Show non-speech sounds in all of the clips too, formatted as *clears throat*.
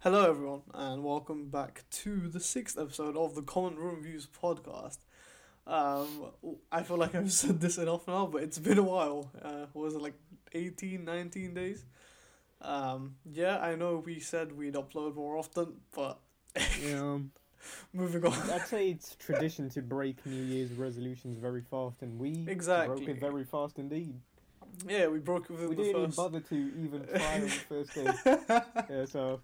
Hello, everyone, and welcome back to the sixth episode of the Common Room Views podcast. Um, I feel like I've *laughs* said this enough now, but it's been a while. Uh, was it like 18, 19 days? Um, yeah, I know we said we'd upload more often, but Yeah, *laughs* moving on. I'd say it's tradition to break New Year's resolutions very fast, and we Exactly. broke it very fast indeed. Yeah, we broke it within We the didn't even bother to even try on the first day. *laughs* Yeah, so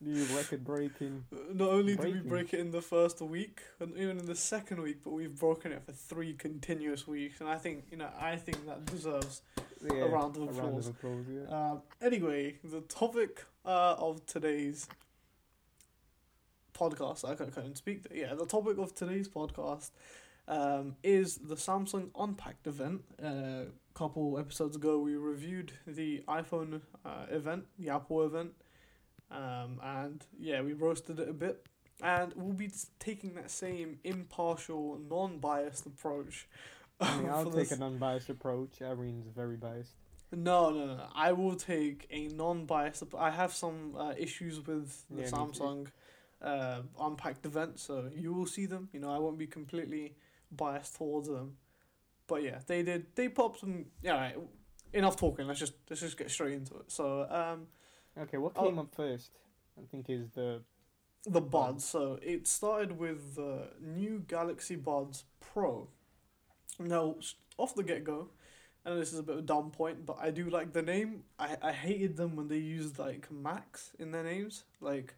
new record breaking. Not only did we break it in the first week, and even in the second week, but we've broken it for three continuous weeks, and I think you know I think that deserves Yeah, a round of a round applause. of applause. Yeah. Um, anyway, the topic uh, of today's podcast, I can't, can't speak. There. Yeah, the topic of today's podcast um, is the Samsung Unpacked event. A couple episodes ago, we reviewed the iPhone uh, event, the Apple event, um, and yeah, we roasted it a bit. And we'll be taking that same impartial, non-biased approach. *laughs* I mean, I'll take this- an unbiased approach. Aryan's very biased. No, no, no. I will take a non-biased. I have some uh, issues with the Yeah. Samsung uh, unpacked event, so you will see them. You know, I won't be completely biased towards them. But yeah, they did. They popped some. Yeah, right, enough talking. Let's just let's just get straight into it. So, um, Okay, what Oh. came up first? I think is the the buds. So it started with the new Galaxy Buds Pro. Now, off the get go, and this is a bit of a dumb point, but I do like the name. I, I hated them when they used like Max in their names. Like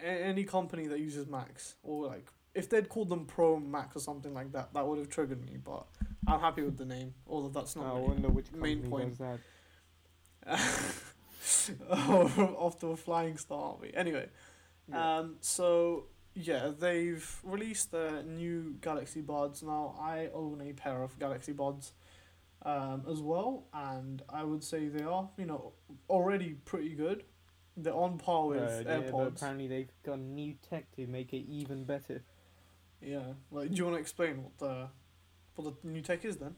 a- any company that uses Max or like if they'd called them Pro Max or something like that, that would have triggered me. But I'm happy with the name, although that's not ah, I really- wonder which main point. does that. *laughs* off to a flying aren't we? Anyway, Yeah. um, so yeah, they've released their new Galaxy Buds. Now I own a pair of Galaxy Buds, um, as well, and I would say they are, you know, already pretty good. They're on par with Uh, yeah, AirPods. apparently they've got new tech to make it even better. Yeah, like, do you want to explain what the what the new tech is then?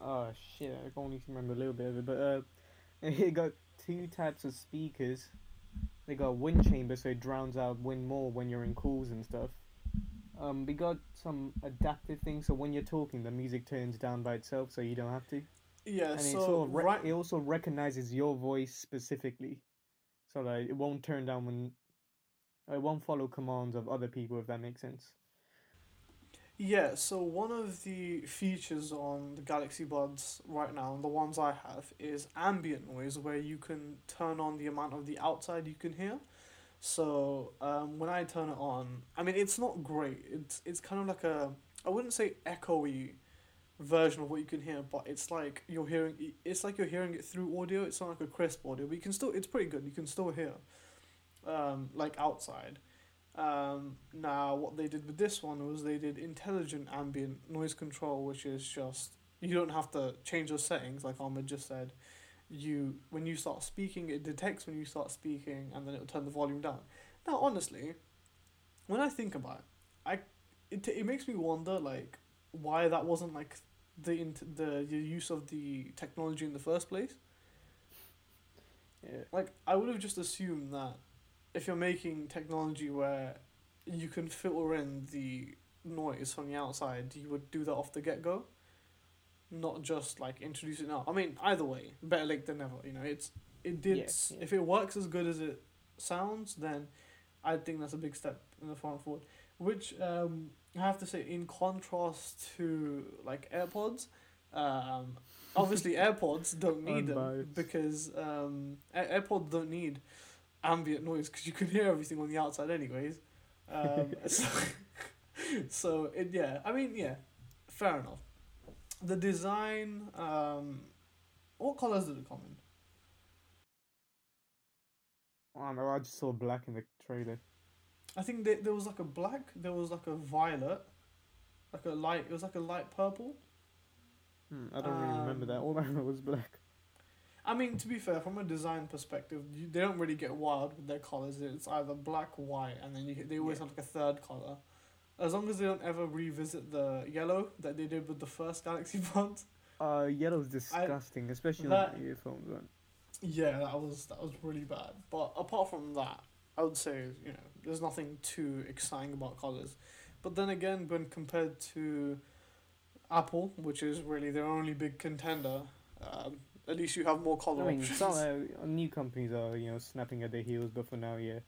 Oh shit, I can only remember a little bit of it, but uh, *laughs* it got two types of speakers. They got a wind chamber, so it drowns out wind more when you're in calls and stuff. Um, we got some adaptive things, so when you're talking, the music turns down by itself, so you don't have to. Yeah, And it, so sort of re- right, it also recognizes your voice specifically, so that it won't turn down when. It won't follow commands of other people, if that makes sense. Yeah, so one of the features on the Galaxy Buds right now, and the ones I have, is ambient noise, where you can turn on the amount of the outside you can hear. So um, when I turn it on, I mean it's not great. It's it's kind of like a I wouldn't say echoey version of what you can hear, but it's like you're hearing it's like you're hearing it through audio. It's not like a crisp audio, but you can still it's pretty good. You can still hear, um, like outside. Um, now, what they did with this one was they did intelligent ambient noise control, which is just you don't have to change your settings, like Ahmed just said. You when you start speaking, it detects when you start speaking, and then it'll turn the volume down. Now, honestly, when I think about it, I it it makes me wonder like why that wasn't like the int- the the use of the technology in the first place. Yeah. Like I would have just assumed that if you're making technology where you can filter in the noise from the outside, you would do that off the get go. Not just like introduce it now. I mean, either way, better late than never. You know, it's it did. Yeah, yeah. If it works as good as it sounds, then I think that's a big step in the front forward. Which um, I have to say, in contrast to like AirPods, um, obviously *laughs* AirPods don't need them because um, Air- AirPods don't need ambient noise because you can hear everything on the outside anyways. Um, *laughs* so, so it yeah, I mean yeah, fair enough. The design, um, what colors did it come in? I don't know, I just saw black in the trailer. I think there, there was like a black, there was like a violet, like a light. It was like a light purple. Hmm, I don't really remember that. Um, All I know was black. I mean, to be fair, from a design perspective, you, they don't really get wild with their colors. It's either black, white, and then you, they always Yeah. have like a third color. As long as they don't ever revisit the yellow that they did with the first Galaxy *laughs* Buds. Uh, yellow's disgusting, especially that- on earphones. One. Yeah, that was that was really bad. But apart from that, I would say you know there's nothing too exciting about colors, but then again, when compared to Apple, which is really their only big contender, um, at least you have more color I mean, options. some *laughs* uh, new companies are you know snapping at their heels, but for now, yeah.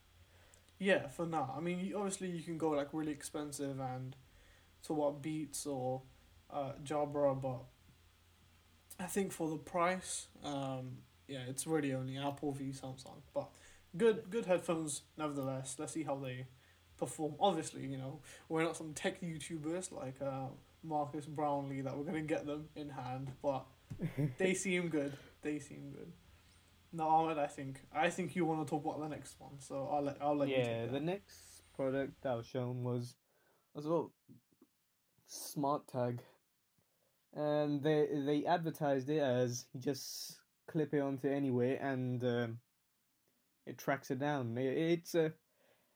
Yeah, for now. I mean, obviously you can go like really expensive and to what Beats or uh, Jabra, but I think for the price, um, yeah, it's really only Apple v Samsung. But good, good headphones nevertheless. Let's see how they perform. Obviously, you know, we're not some tech YouTubers like uh, Marques Brownlee that we're gonna get them in hand, but *laughs* they seem good. They seem good. No, Ahmed, I think I think you want to talk about the next one, so I'll let I'll let you. yeah, the next product that was shown was was about smart tag, and they they advertised it as you just clip it onto anywhere and um, it tracks it down. It, it's a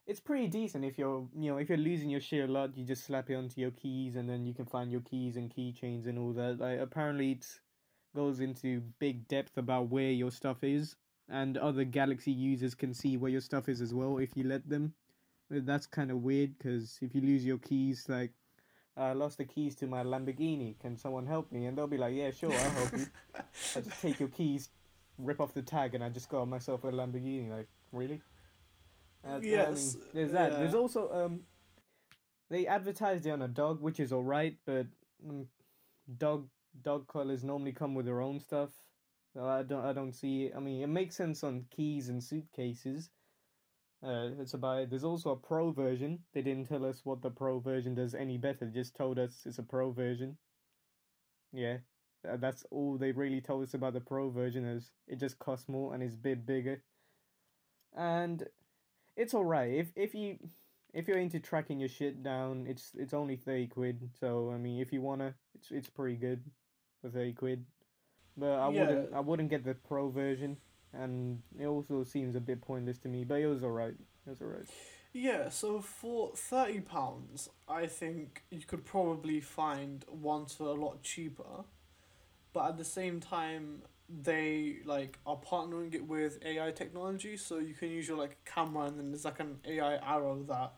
it's pretty decent if you're you know if you're losing your shit a lot, you just slap it onto your keys and then you can find your keys and keychains and all that. Like apparently it goes into big depth about where your stuff is and other Galaxy users can see where your stuff is as well if you let them. That's kind of weird because if you lose your keys, like I lost the keys to my Lamborghini, can someone help me? And they'll be like, yeah, sure, I'll help you. I just take your keys, rip off the tag, and I just got myself a Lamborghini. Like, really? Uh, I mean, Yes, there's that. yeah. There's also um, they advertised it on a dog, which is alright, but um, dog dog collars normally come with their own stuff. I don't I don't see. It. I mean, it makes sense on keys and suitcases. Uh, it's about. There's also a pro version. They didn't tell us what the pro version does any better. They just told us it's a pro version. Yeah, that's all they really told us about the pro version. Is it just costs more and is a bit bigger. And it's alright if if you if you're into tracking your shit down. It's it's only thirty quid. So I mean, if you wanna, it's it's pretty good for thirty quid. But I Yeah. wouldn't I wouldn't get the pro version, and it also seems a bit pointless to me. But it was alright. It was alright. Yeah, so for thirty pounds, I think you could probably find ones for a lot cheaper, but at the same time, they like are partnering it with AI technology, so you can use your like camera and then there's like an AI arrow that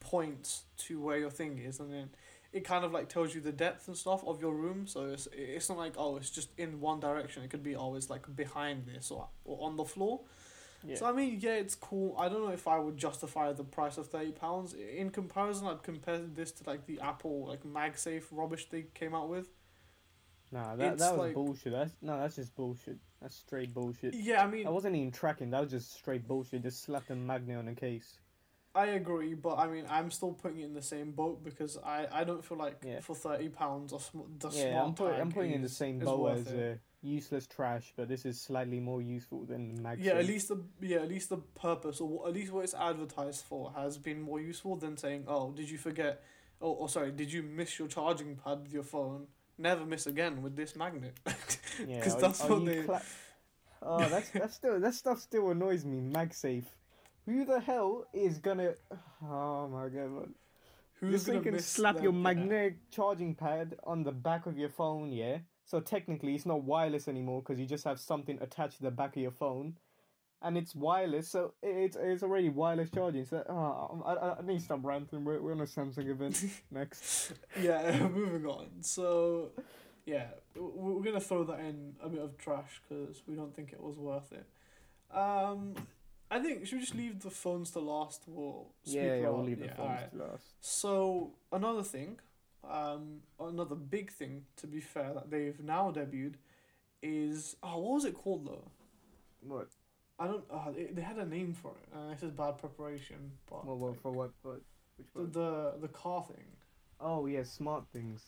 points to where your thing is, and then it kind of like tells you the depth and stuff of your room. So it's it's not like oh it's just in one direction. It could be oh, always like behind this or or on the floor. Yeah. So I mean, yeah, it's cool. I don't know if I would justify the price of thirty pounds. In comparison, I'd compare this to like the Apple like MagSafe rubbish they came out with. Nah, that It's that was like- bullshit. That's no, that's just bullshit. That's straight bullshit. Yeah, I mean, I wasn't even tracking. That was just straight bullshit. Just slapped a magnet on a case. I agree, but I mean, I'm still putting it in the same boat because I, I don't feel like Yeah. for thirty pounds or sm- the yeah, smart I'm, put, I'm putting it in the same boat as uh, useless trash, but this is slightly more useful than the mag. Yeah, at least the yeah at least the purpose or at least what it's advertised for has been more useful than saying oh did you forget oh, oh sorry did you miss your charging pad with your phone never miss again with this magnet *laughs* Yeah, 'Cause are- that's are what they- cla- oh, that's that's still that stuff still annoys me. MagSafe. Who the hell is gonna? Oh my god! man. who's you gonna can slap your Yeah. magnetic charging pad on the back of your phone, yeah. So technically, it's not wireless anymore because you just have something attached to the back of your phone, and it's wireless. So it's it's already wireless charging. So oh, I, I- I need to stop ranting. We're, we're on a Samsung event *laughs* next. yeah *laughs* moving on so yeah we're gonna throw that in a bit of trash because we don't think it was worth it um I think should we just leave the phones to last or speak Yeah, yeah, we'll leave the yeah, phones alright. to last. So another thing, um, another big thing to be fair that they've now debuted is oh what was it called though? What? I don't. Uh, they, they had a name for it, and this is bad preparation. But Well, well, for what? What? Which the, one? the the car thing. Oh yeah, smart things.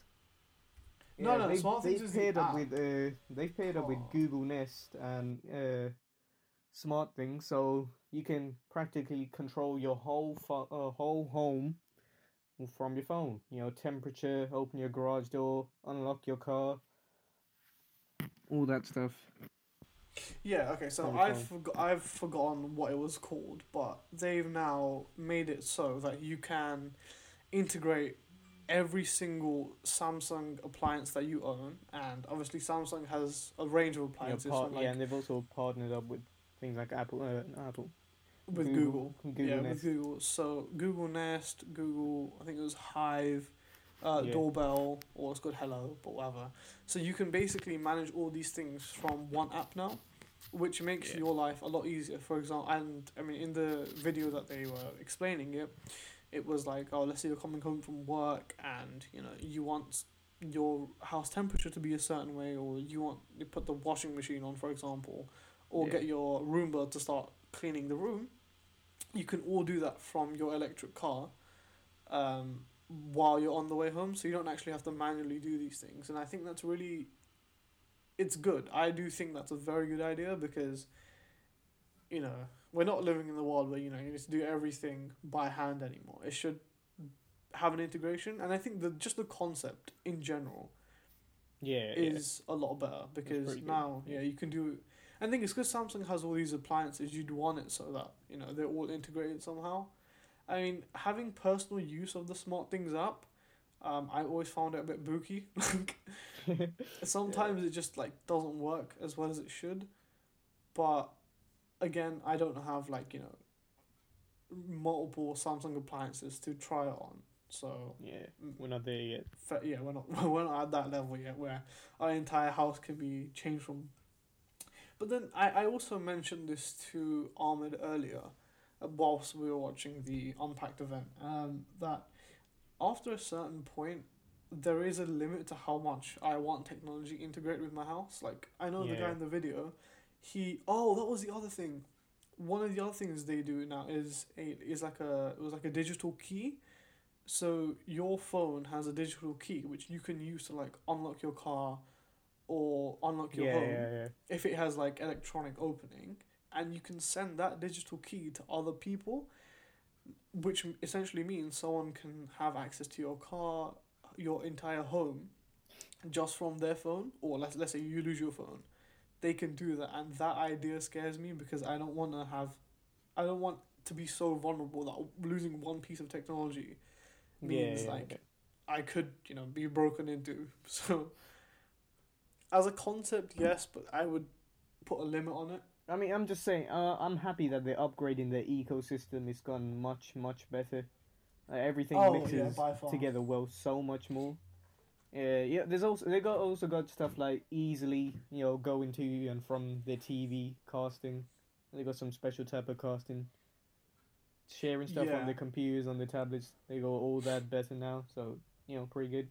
No, no, they, Smart they Things is the paired up app. with uh, they paired up with Oh. Google Nest and uh, Smart Things, so you can practically control your whole fo- uh, whole home from your phone. You know, temperature, open your garage door, unlock your car, all that stuff. Yeah. Okay. So I've I've forgotten what it was called, but they've now made it so that you can integrate every single Samsung appliance that you own, and obviously Samsung has a range of appliances. part- like, yeah, and they've also partnered up with things like Apple. Uh, Apple. with Google. Google yeah, Nest. with Google. So Google Nest, Google, I think it was Hive, uh, Yeah. Doorbell, or it's called Hello, but whatever. So you can basically manage all these things from one app now, which makes Yeah. your life a lot easier. For example, and I mean, in the video that they were explaining it, it was like, oh, let's say you're coming home from work and you know you want your house temperature to be a certain way, or you want you put the washing machine on, for example, or Yeah. get your Roomba to start cleaning the room. You can all do that from your electric car, um, while you're on the way home, so you don't actually have to manually do these things. And I think that's really, it's good. I do think that's a very good idea because, you know, we're not living in the world where you know you need to do everything by hand anymore. It should have an integration, and I think the just the concept in general Yeah, is a lot better because now yeah. yeah you can do I think it's because Samsung has all these appliances you'd want it so that you know they're all integrated somehow I mean having personal use of the smart things app um, I always found it a bit booky *laughs* like *laughs* yeah. sometimes it just like doesn't work as well as it should but again I don't have like you know multiple Samsung appliances to try it on so yeah, we're not there yet. fa- yeah, we're not *laughs* we're not at that level yet where our entire house can be changed from. But then I, I also mentioned this to Ahmed earlier, uh, whilst we were watching the Unpacked event, um, that after a certain point, there is a limit to how much I want technology integrated with my house. Like I know the guy in the video, he oh that was the other thing. One of the other things they do now is a is like a it was like a digital key. So your phone has a digital key which you can use to like unlock your car or unlock your Yeah, home yeah, yeah. if it has like electronic opening and you can send that digital key to other people which essentially means someone can have access to your car your entire home just from their phone or let's, let's say you lose your phone they can do that and that idea scares me because i don't want to have i don't want to be so vulnerable that losing one piece of technology means yeah, like yeah. I could, you know, be broken into. *laughs* So, as a concept, yes, but I would put a limit on it. I mean, I'm just saying. Uh, I'm happy that they're upgrading their ecosystem. It's gone much, much better. Uh, everything Oh, mixes far. together well so much more. Yeah, yeah. There's also they got also got stuff like easily you know going to and from their TV casting. They got some special type of casting. Sharing stuff Yeah. on the computers, on the tablets. They got all that better now. So you know, pretty good.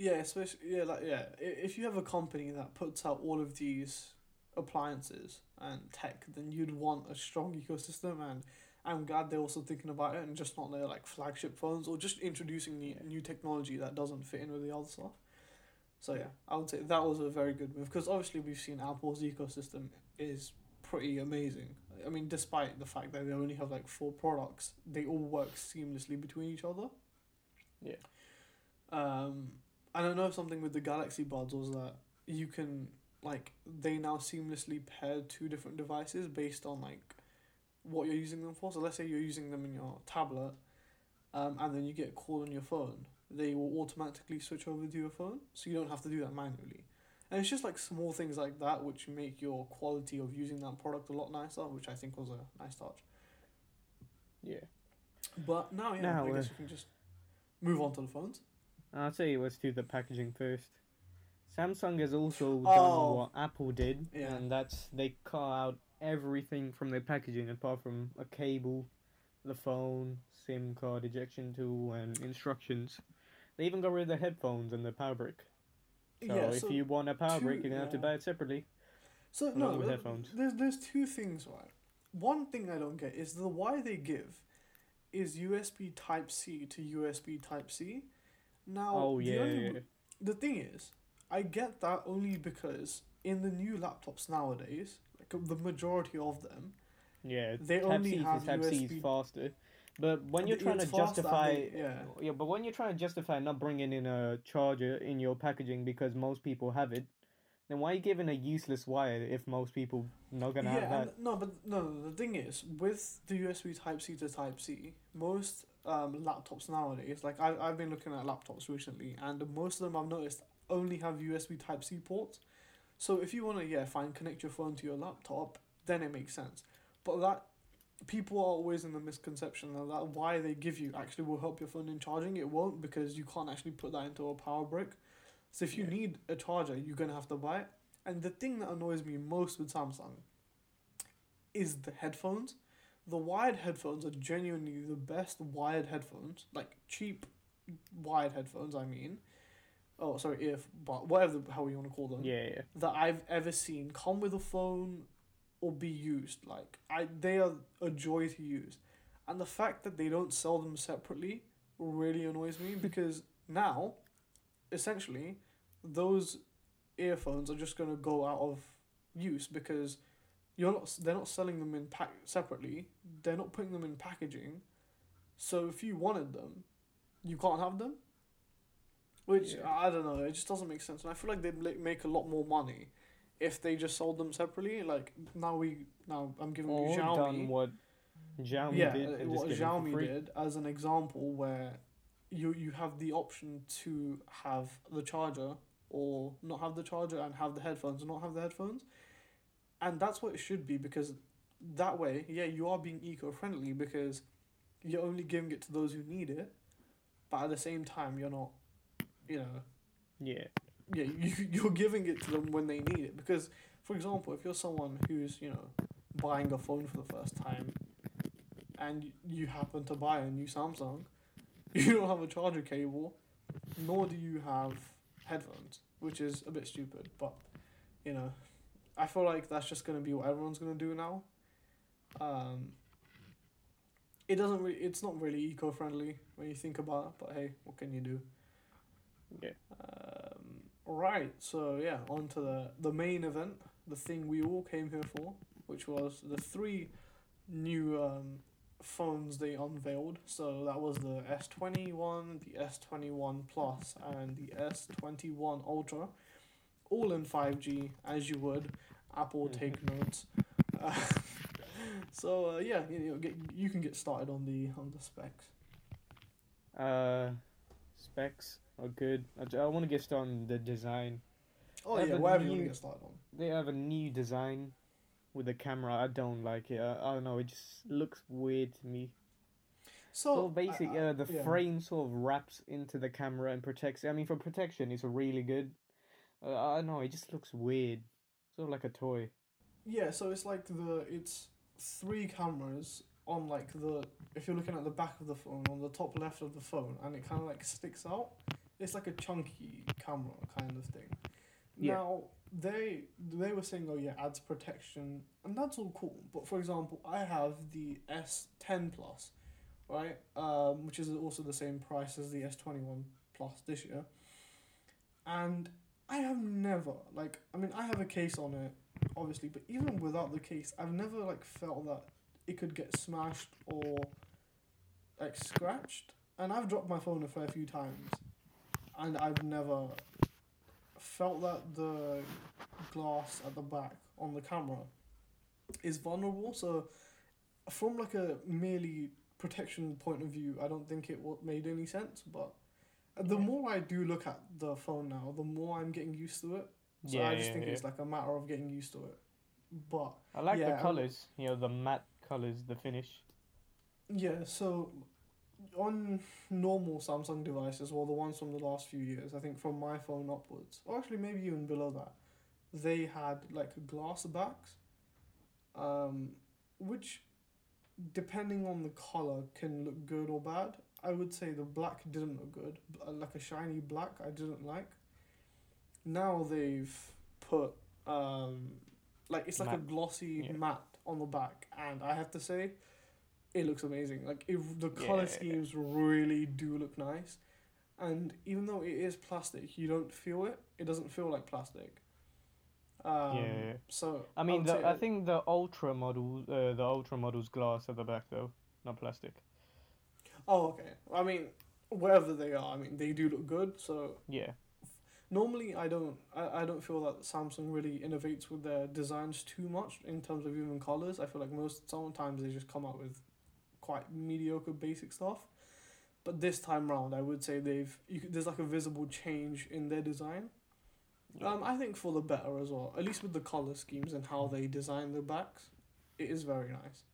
Yeah, especially yeah, like yeah. If you have a company that puts out all of these appliances and tech, then you'd want a strong ecosystem. And I'm glad they're also thinking about it and just not their like flagship phones or just introducing new, new technology that doesn't fit in with the other stuff. So yeah, I would say that was a very good move because obviously we've seen Apple's ecosystem is pretty amazing. I mean, despite the fact that they only have like four products, they all work seamlessly between each other. Yeah. Um, and I know if something with the Galaxy Buds was that you can like they now seamlessly pair two different devices based on like what you're using them for. So let's say you're using them in your tablet, um, and then you get a call on your phone. They will automatically switch over to your phone, so you don't have to do that manually. And it's just like small things like that which make your quality of using that product a lot nicer, which I think was a nice touch. Yeah. But now, yeah, Now, I guess uh, we can just move on to the phones. I'll tell you, let's do the packaging first. Samsung has also Oh. done what Apple did, Yeah. and that's they cut out everything from their packaging apart from a cable, the phone, SIM card ejection tool, and instructions. They even got rid of the headphones and the power brick. So yeah, if so you want a power two- brick, you're gonna have to buy it separately. So no, with headphones. there's there's two things right. One thing I don't get is the why they give is USB Type C to USB Type C. Now oh the yeah, only- yeah. the thing is, I get that only because in the new laptops nowadays, like the majority of them, Yeah, They Type only C have Type C is USB faster. But when you're trying to justify, they- yeah. yeah, but when you're trying to justify not bringing in a charger in your packaging because most people have it, then why are you giving a useless wire if most people not gonna have yeah, that? and, no, but no, no, the thing is, with the USB Type C to Type C, most um, laptops nowadays, like I, I've been looking at laptops recently, and most of them I've noticed only have USB Type C ports. So if you want to, yeah, fine, connect your phone to your laptop, then it makes sense. But that people are always in the misconception that, that why they give you actually will help your phone in charging. It won't because you can't actually put that into a power brick. So if you Yeah. need a charger, you're gonna have to buy it. And the thing that annoys me most with Samsung is the headphones. The wired headphones are genuinely the best wired headphones, like cheap wired headphones. I mean, oh sorry, ear, but whatever the, how you want to call them Yeah, yeah. that I've ever seen come with a phone or be used. Like I they are a joy to use. And the fact that they don't sell them separately really annoys me *laughs* because now essentially those earphones are just going to go out of use because you're not they're not selling them in pack separately. They're not putting them in packaging. So if you wanted them, you can't have them. Which Yeah. I don't know, it just doesn't make sense. And I feel like they'd make a lot more money if they just sold them separately. Like now we now I'm giving Or you Xiaomi. done what Xiaomi yeah, did what Xiaomi did as an example where you you have the option to have the charger or not have the charger and have the headphones or not have the headphones. And that's what it should be because that way, yeah, you are being eco friendly because you're only giving it to those who need it, but at the same time you're not you know Yeah. yeah, you you're giving it to them when they need it. Because, for example, if you're someone who's you know buying a phone for the first time, and you happen to buy a new Samsung, *laughs* you don't have a charger cable, nor do you have headphones, which is a bit stupid. But you know, I feel like that's just gonna be what everyone's gonna do now. Um. It doesn't really. It's not really eco-friendly when you think about it. But hey, what can you do? Yeah. Um, right, so yeah, on to the, the main event, the thing we all came here for, which was the three new um, phones they unveiled. So that was the S21, the S21 Plus, and the S21 Ultra, all in 5G, as you would. Apple take notes. Uh, *laughs* so uh, yeah, you, know, get, you can get started on the on the specs. Uh, specs are good. I, I want to get started on the design. Oh Yeah, yeah, whatever you want to get started on. They have a new design with the camera. I don't like it. I, I don't know. It just looks weird to me. So So basic, I- I- uh, the yeah. frame sort of wraps into the camera and protects. it. I mean, for protection, it's really good. Uh, I don't know. It just looks weird, sort of like a toy. Yeah, so it's like the it's three cameras on like the if you're looking at the back of the phone on the top left of the phone and it kind of like sticks out. It's like a chunky camera kind of thing. Yeah. Now they they were saying oh yeah adds protection and that's all cool. But for example, I have the S ten plus, right? Um, which is also the same price as the S twenty one plus this year. And I have never like I mean I have a case on it obviously, but even without the case, I've never like felt that it could get smashed or like scratched. And I've dropped my phone a fair few times, and I've never felt that the glass at the back on the camera is vulnerable. So, from like a merely protection point of view, I don't think it made any sense. But the more I do look at the phone now, the more I'm getting used to it. So yeah, I just yeah, think yeah. it's like a matter of getting used to it. But I like the colors. You know, the matte colors, the finish. yeah, so on normal Samsung devices, well, the ones from the last few years, I think from my phone upwards, or actually maybe even below that, they had like glass backs, um, which, depending on the color, can look good or bad. I would say the black didn't look good, uh, like a shiny black, I didn't like. Now they've put um, like it's like a glossy Yeah. matte on the back, and I have to say, it looks amazing. Like it, the color Yeah. schemes really do look nice, and even though it is plastic, you don't feel it. It doesn't feel like plastic. Um, Yeah. So I mean, would the, I think the ultra model, uh, the ultra model's glass at the back though, not plastic. Oh, okay. I mean, wherever they are, I mean, they do look good. So Yeah, normally, I don't, I, I don't feel that Samsung really innovates with their designs too much in terms of even colors. I feel like most sometimes they just come out with quite mediocre basic stuff. But this time round, I would say they've you, there's like a visible change in their design. Yeah. Um, I think for the better as well. At least with the color schemes and how they design the backs, it is very nice.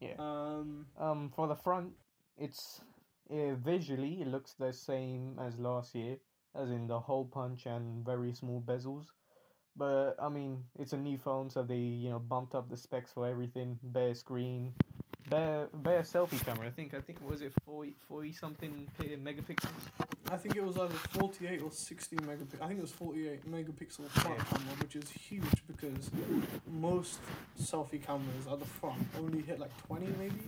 Yeah. Um, Um, for the front, it's uh, visually it looks the same as last year, as in the hole punch and very small bezels. But I mean, it's a new phone, so they you know bumped up the specs for everything. Bare screen, bare bare selfie camera. I think I think was it 40, 40 something pi- megapixels. I think it was either 48 or 60 megapixel. I think it was 48 megapixel front Yeah. camera, which is huge because most selfie cameras at the front only hit like 20 maybe.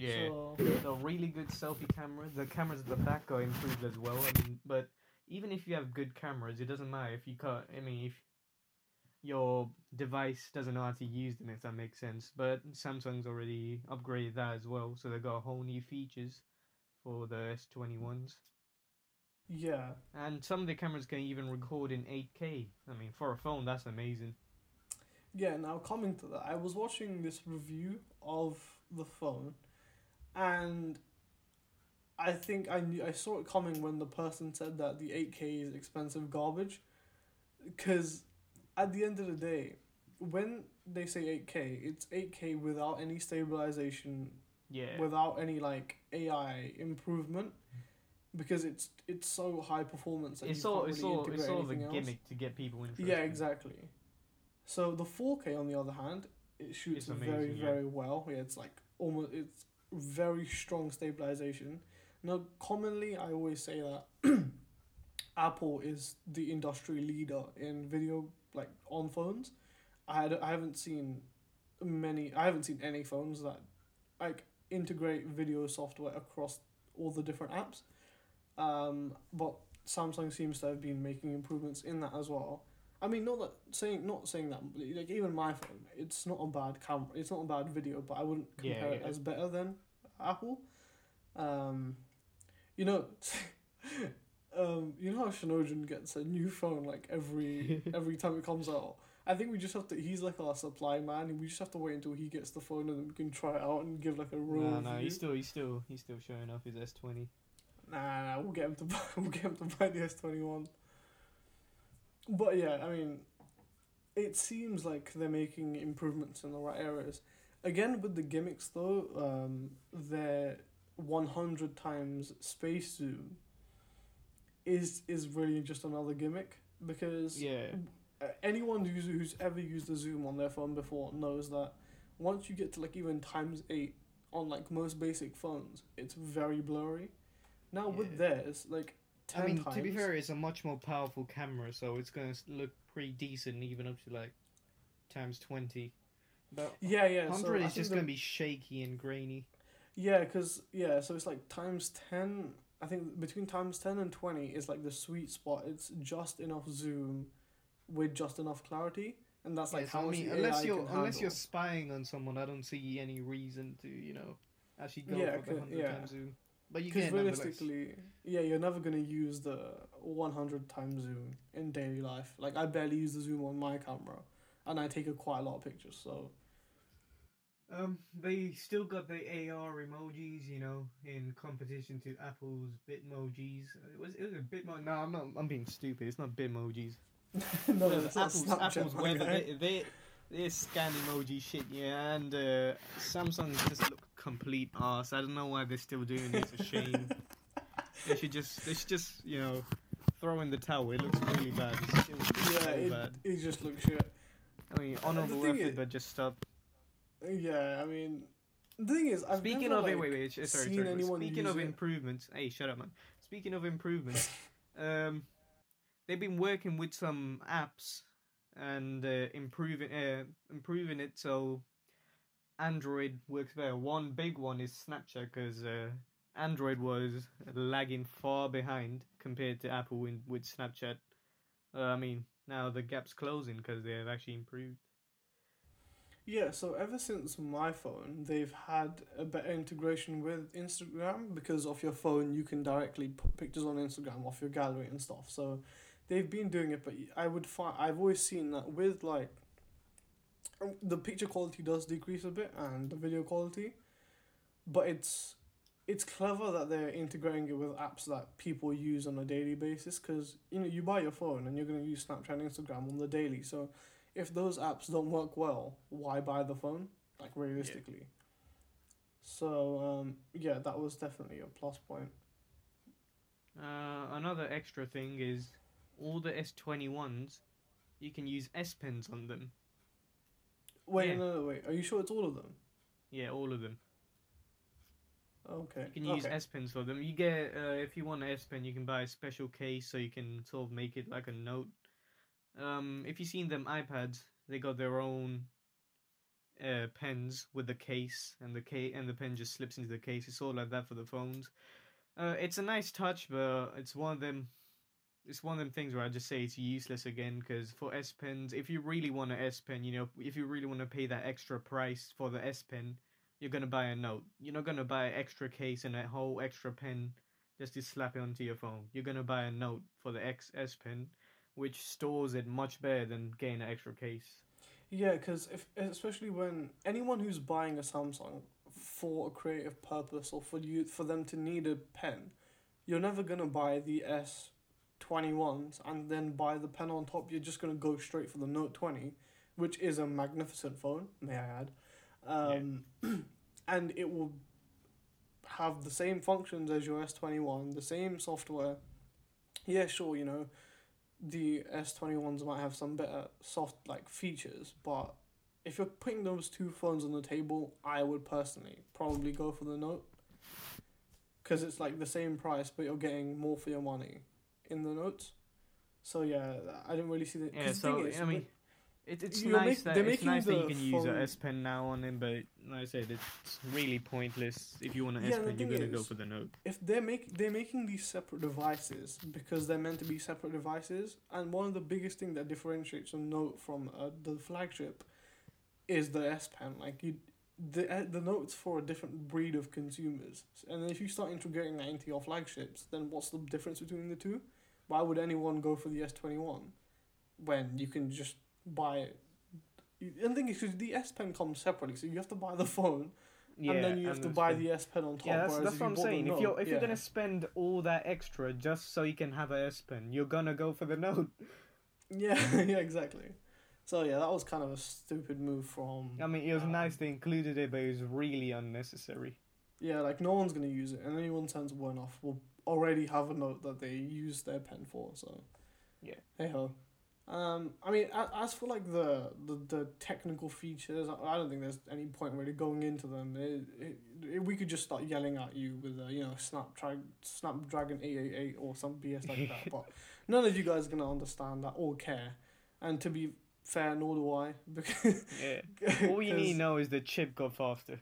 So, a really good selfie camera. The cameras at the back are improved as well. I mean, but even if you have good cameras, it doesn't matter if you can't. I mean, if your device doesn't know how to use them, if that makes sense. But Samsung's already upgraded that as well, so they got a whole new features for the S twenty ones. yeah. And some of the cameras can even record in 8K. I mean, for a phone, that's amazing. Yeah, now coming to that, I was watching this review of the phone, and I think I knew I saw it coming when the person said that the eight K is expensive garbage, because at the end of the day, when they say eight K, it's eight K without any stabilization, Yeah. without any like AI improvement, because it's it's so high performance that it's you all can't it's really all it's sort of a anything else. gimmick to get people interested. Yeah, exactly. So the 4K on the other hand, it shoots It's very yeah. very well. Yeah, it's like almost it's very strong stabilization. Now, commonly I always say that *clears throat* Apple is the industry leader in video like on phones. I had I haven't seen many I haven't seen any phones that like integrate video software across all the different apps. Um, but Samsung seems to have been making improvements in that as well. I mean, not that saying not saying that like even my phone, it's not a bad camera, it's not a bad video, but I wouldn't Yeah, compare it as better than Apple. Um, you know, *laughs* um, you know how Shinojin gets a new phone like every *laughs* every time it comes out. I think we just have to. He's like our supply man, and we just have to wait until he gets the phone, and then we can try it out and give like a real No, review. no, he's still he's still he's still showing off his S twenty. Nah, nah, we'll get him to buy. *laughs* We'll get him to buy the S twenty one. But yeah, I mean, it seems like they're making improvements in the right areas. Again, with the gimmicks though, um, their one hundred times space zoom is is really just another gimmick because Yeah. anyone who's who's ever used a zoom on their phone before knows that once you get to like even times eight on like most basic phones, it's very blurry. Now with Yeah. theirs, like ten I mean, times. to be fair, it's a much more powerful camera, so it's gonna look pretty decent, even up to like times twenty. But yeah, yeah. hundred so is just the- gonna be shaky and grainy. Yeah, because yeah, so it's like times ten. I think between times ten and twenty is like the sweet spot. It's just enough zoom, with just enough clarity, and that's like Yeah, how I mean, unless AI you're unless you're spying on someone, I don't see any reason to you know actually go Yeah, for the hundred yeah. times zoom. But you can realistically, yeah, you're never gonna use the one hundred times zoom in daily life. Like I barely use the zoom on my camera, and I take a quite a lot of pictures. So Um, they still got the AR emojis, you know, in competition to Apple's Bitmojis. It was it was a Bitmo. No, I'm not. I'm being stupid. It's not Bitmojis. *laughs* no, Well, it's Apple's Snapchat, Apple's weather. They, they they scan emoji shit, yeah, and uh, Samsung just look complete ass. I don't know why they're still doing it. It's a shame. *laughs* they should just they should just you know throw in the towel. It looks really bad. It looks Yeah, so it, bad. it just looks shit. I mean, honorable thing effort, is- but just stop. Yeah, I mean, the thing is, I've Speaking never, of like, wait, wait, sorry, seen sorry. anyone Speaking of it. improvements, hey, shut up, man. Speaking of improvements, *laughs* um, they've been working with some apps and uh, improving uh, improving it so Android works better. One big one is Snapchat because uh, Android was lagging far behind compared to Apple in, with Snapchat. Uh, I mean, now the gap's closing because they have actually improved. Yeah, so ever since my phone, they've had a better integration with Instagram because of your phone, you can directly put pictures on Instagram off your gallery and stuff. So they've been doing it, but I would find I've always seen that with like the picture quality does decrease a bit and the video quality, but it's it's clever that they're integrating it with apps that people use on a daily basis because you know you buy your phone and you're going to use Snapchat and Instagram on the daily so if those apps don't work well, why buy the phone? Like realistically. So um, yeah, that was definitely a plus point. Uh, another extra thing is all the S21s, you can use S Pens on them. Wait, Yeah. no, no, wait. Are you sure it's all of them? Yeah, all of them. Okay. You can use okay. S Pens for them. You get, uh, if you want an S Pen, you can buy a special case so you can sort of make it like a note. Um, if you've seen them iPads, they got their own uh, pens with the case, and the ca- and the pen just slips into the case. It's all like that for the phones. Uh, it's a nice touch, but it's one of them. It's one of them things where I just say it's useless again because for S Pens, if you really want an S Pen, you know, if you really want to pay that extra price for the S Pen, you're gonna buy a note. You're not gonna buy an extra case and a whole extra pen just to slap it onto your phone. You're gonna buy a note for the X S Pen, which stores it much better than getting an extra case. Yeah, because if especially when anyone who's buying a Samsung for a creative purpose or for you for them to need a pen, you're never gonna buy the S twenty ones and then buy the pen on top. You're just gonna go straight for the Note twenty, which is a magnificent phone, may I add, um, *clears throat* and it will have the same functions as your S twenty one, the same software. Yeah, sure, you know, the S twenty ones might have some better soft like features, but if you're putting those two phones on the table, I would personally probably go for the Note. Cause it's like the same price, but you're getting more for your money, in the Note. So yeah, I didn't really see the. Yeah, the so thing is, I mean, it, it's You're nice make- that it's nice that you can use a phone- S Pen now on them, but like I said, it's really pointless. If you want an Yeah, S Pen, you're gonna go for the Note. if they're make they're making these separate devices because they're meant to be separate devices, and one of the biggest thing that differentiates a Note from uh, the flagship is the S Pen. Like you, the uh, the Note's for a different breed of consumers, and if you start integrating that into your flagships, then what's the difference between the two? Why would anyone go for the S twenty one when you can just buy And the thing is, 'cause the S Pen comes separately, so you have to buy the phone, Yeah, and then you have to buy the S Pen on top. Yeah, that's, that's if what I'm saying. If Note- you're if you're gonna spend all that extra just so you can have a S Pen, you're gonna go for the Note. *laughs* Yeah, *laughs* yeah, exactly. So yeah, that was kind of a stupid move from. I mean, it was um, nice they included it, but it was really unnecessary. Yeah, like no one's gonna use it, and anyone sensible off will already have a note that they use their pen for. So. Yeah. Hey ho. Um, I mean, as for like the, the, the technical features, I don't think there's any point really going into them. It, it, it, we could just start yelling at you with a, you know, Snapdragon, Snapdragon 888 or some BS like that, but *laughs* none of you guys are gonna understand that or care. And to be fair, nor do I, because Yeah. *laughs* All you need to *laughs* know is the chip got faster.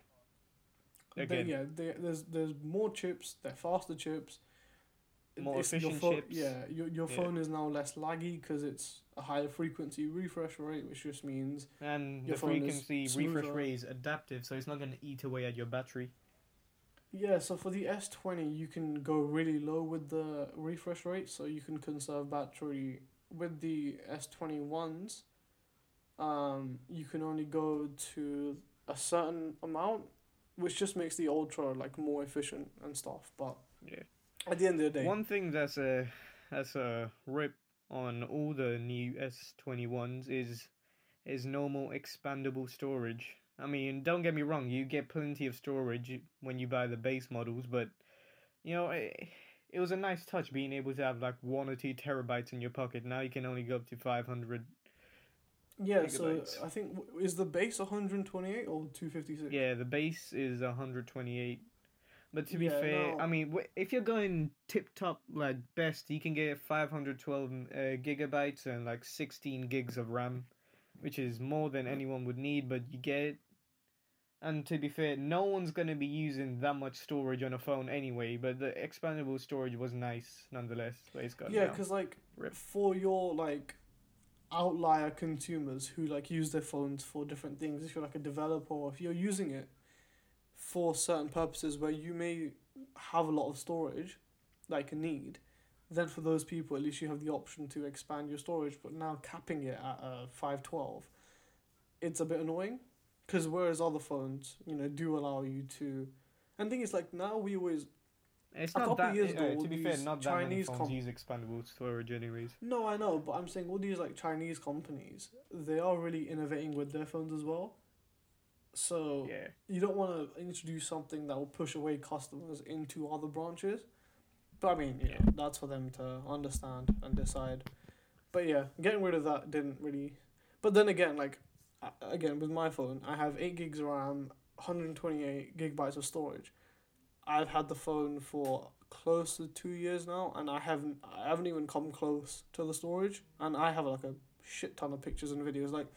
They, Again. yeah, they, there's there's more chips. They're faster chips. More your efficient phone, chips. Yeah, your your Yeah. phone is now less laggy because it's a higher frequency refresh rate, which just means And Your the phone is frequency refresh rate is adaptive, so it's not gonna eat away at your battery. yeah. So for the S twenty, you can go really low with the refresh rate, so you can conserve battery. With the S twenty ones, um, you can only go to a certain amount, which just makes the Ultra like more efficient and stuff. But Yeah. At the end of the day, One thing that's a that's a rip on all the new S twenty ones is is normal expandable storage. I mean, don't get me wrong, you get plenty of storage when you buy the base models, but you know, it, it was a nice touch being able to have like one or two terabytes in your pocket. Now you can only go up to five hundred. Yeah, so. I think is the base 128 or 256? Yeah, the base is hundred twenty eight. But to be Yeah, fair, no. I mean, if you're going tip top like best, you can get 512 uh, gigabytes and like 16 gigs of RAM, which is more than anyone would need. But you get it. And to be fair, no one's gonna be using that much storage on a phone anyway. But the expandable storage was nice nonetheless. But it's got Yeah, because like Rip. for your like outlier consumers who like use their phones for different things, if you're like a developer or if you're using it for certain purposes where you may have a lot of storage, like a need, then for those people at least you have the option to expand your storage. But now capping it at uh, five twelve, it's a bit annoying, because whereas other phones, you know, do allow you to. And the thing is, like now we always it's a not couple that. years uh, ago, to be fair, not that many Chinese phones com- use expandable storage anyways. No, I know, but I'm saying all these like Chinese companies, they are really innovating with their phones as well. So Yeah. you don't want to introduce something that will push away customers into other branches. But I mean, you know, Yeah. that's for them to understand and decide. But yeah, getting rid of that didn't really. But then again, like, again with my phone, I have eight gigs of RAM, hundred and twenty eight gigabytes of storage. I've had the phone for close to two years now, and I haven't I haven't even come close to the storage, and I have like a shit ton of pictures and videos. Like,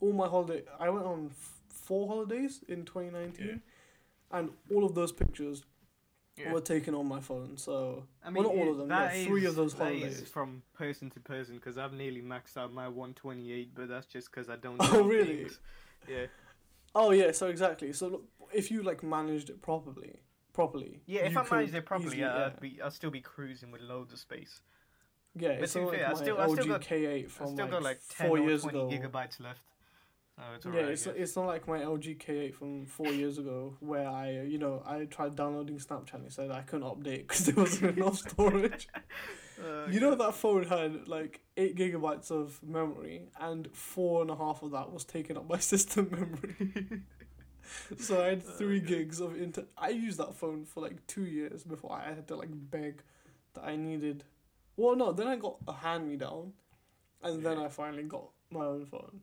all my holiday, I went on f- four holidays in twenty nineteen, and all of those pictures Yeah. were taken on my phone. So I well, not all of them, that yeah, three of is- those that is holidays. from person to person because I've nearly maxed out my 128, but that's just because I don't. *laughs* Oh, really? things. Yeah. Oh yeah, so exactly. So look, if you like managed it properly, properly. Yeah, if you I managed could it properly, easily- yeah, yeah. I'd be, I'd still be cruising with loads of space. Yeah, But it's to like fair, I still- I still LG got- K8 I from still like, got like 10 four or years 20 ago. gigabytes left. So it's yeah, alright. it's yeah. it's not like my LG K8 from four years ago where I uh, you know I tried downloading Snapchat and it said I couldn't update because there wasn't enough *laughs* storage. Uh, You know that phone had like eight gigabytes of memory and four and a half of that was taken up by *laughs* system memory. *laughs* so I had three Okay. gigs of inter. I used that phone for like two years before I had to like beg that I needed. Well, no, then I got a hand me down, and then I finally got my own phone.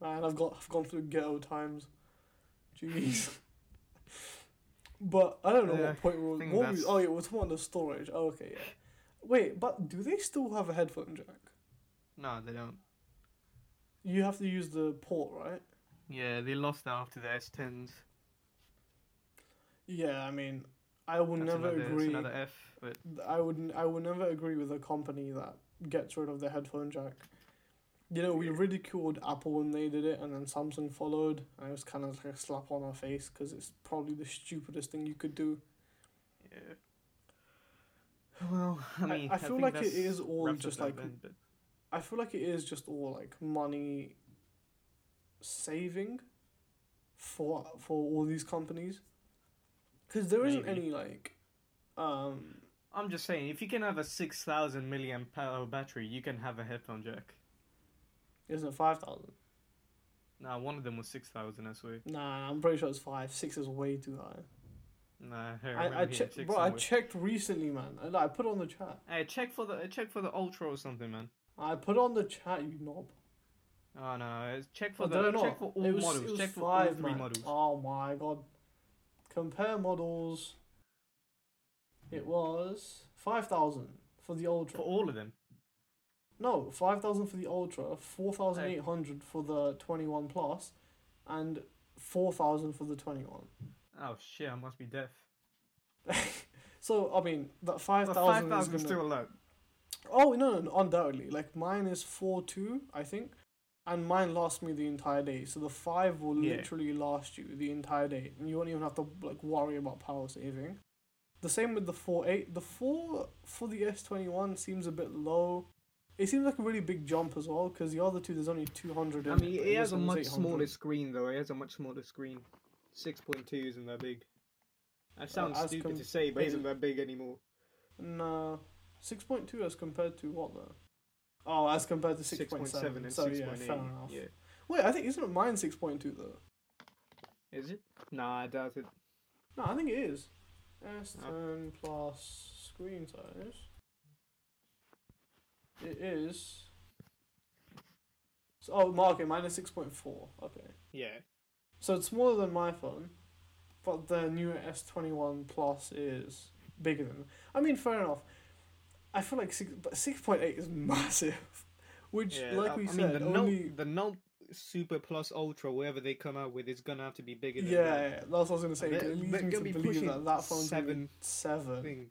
Man, I've got I've gone through ghetto times. Jeez. *laughs* but I don't know Yeah, what point we were. What we, oh yeah, we're talking about the storage. Oh, okay, yeah. Wait, but do they still have a headphone jack? No, they don't. You have to use the port, right? Yeah, they lost that after the S10s. Yeah, I mean, I would That's never another, agree. another F, but I would I would never agree with a company that gets rid of the headphone jack. You know, we ridiculed Apple when they did it, and then Samsung followed. And it was kind of like a slap on our face because it's probably the stupidest thing you could do. yeah. Well, I I- mean, I feel think like it is all just like- then, but I feel like it is just all like money saving for for all these companies, because there isn't any like, um, I'm just saying, if you can have a six thousand milliamp power battery, you can have a headphone jack. Isn't it five thousand? Nah, one of them was six thousand. I swear. Nah, I'm pretty sure it's five. Six is way too high. Nah, *laughs* I, I, I checked, bro. I checked recently, man. I, I put on the chat. Hey, check for the uh, check for the ultra or something, man. I put on the chat, you knob. Oh no, it's- check for Oh, the check for all was- models. it was Check for all three man. models. Oh my god. Compare models. It was five thousand for the ultra. For all of them. No, five thousand for the ultra, four thousand eight hundred for the twenty one plus, and four thousand for the twenty one. Oh shit, I must be deaf. *laughs* So I mean that five thousand is gonna. still a lot. Oh no, no, no, undoubtedly. Like mine is four two, I think, and mine lasts me the entire day. So the five will Yeah. literally last you the entire day, and you won't even have to like worry about power saving. The same with the four eight. The four for the S twenty one seems a bit low. It seems like a really big jump as well, because the other two there's only two hundred. I mean, it has a much smaller screen though. It has a much smaller screen. Six point two isn't that big. That uh, sounds as stupid to say, but is isn't that big anymore. No, six point two as compared to what though? Oh, as compared to six point seven. and So six yeah, point fair enough. Yeah. Wait, I think isn't mine six point two though? Is it? Nah, I doubt it. No, I think it is. S10 plus screen size. It is. So, oh, market minus 6.4. Okay. Yeah. So it's smaller than my phone, but the new S21 Plus is bigger than. I mean, fair enough. I feel like six, but 6.8 is *laughs* massive. Which, Yeah, like I, we I said, mean, the only. Note, the Note Super Plus Ultra, whatever they come out with, is gonna have to be bigger Yeah, yeah, that's what I was gonna say. They're- they're gonna be pushing that that phone's seven. seven. Things.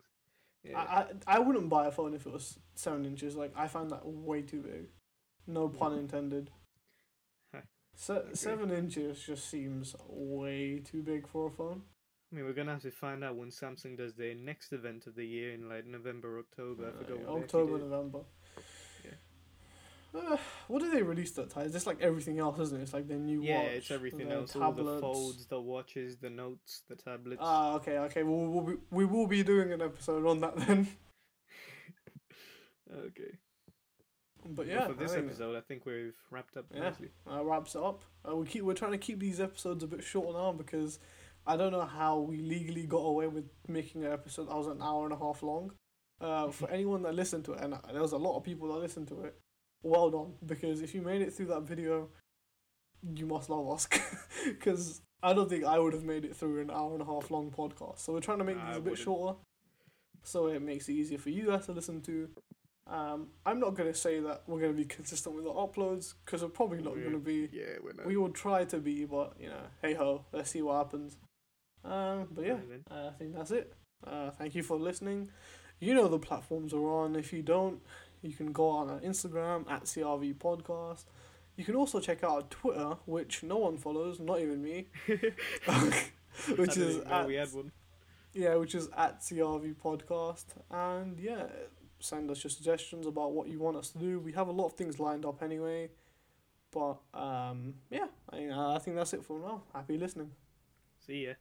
Yeah. I, I I wouldn't buy a phone if it was seven inches. Like I find that way too big. No pun intended. *laughs* Huh. Se- seven inches just seems way too big for a phone. I mean, we're gonna have to find out when Samsung does their next event of the year in like November, October. Uh, October. November. Uh, what do they release that time? It's just like everything else, isn't it? It's like their new Yeah, watch. it's everything else. All the tablets. folds, the watches, the notes, the tablets. Ah, okay, okay. We'll, we'll be, we will be doing an episode on that then. *laughs* okay. But yeah, for this I episode, I think we've wrapped up Yeah. nicely. that wraps it up. Uh, we keep we're trying to keep these episodes a bit short now because I don't know how we legally got away with making an episode that was an hour and a half long. Uh, for *laughs* anyone that listened to it, and there was a lot of people that listened to it, well done. Because if you made it through that video, you must love us. *laughs* Because I don't think I would have made it through an hour and a half long podcast. So we're trying to make Nah, these a bit shorter, so it makes it easier for you guys to listen to. Um, I'm not gonna say that we're gonna be consistent with the uploads because we're probably not gonna be. Yeah, we're not. We will try to be, but you know, hey ho, let's see what happens. Um, but yeah, uh, I think that's it. Uh, thank you for listening. You know the platforms are on. If you don't, you can go on our Instagram at CRV Podcast. You can also check out our Twitter, which no one follows, not even me. *laughs* *laughs* Which is at, we had one. yeah, which is at CRV Podcast. And yeah, send us your suggestions about what you want us to do. We have a lot of things lined up anyway. But um, yeah, I, I think that's it for now. Happy listening. See ya.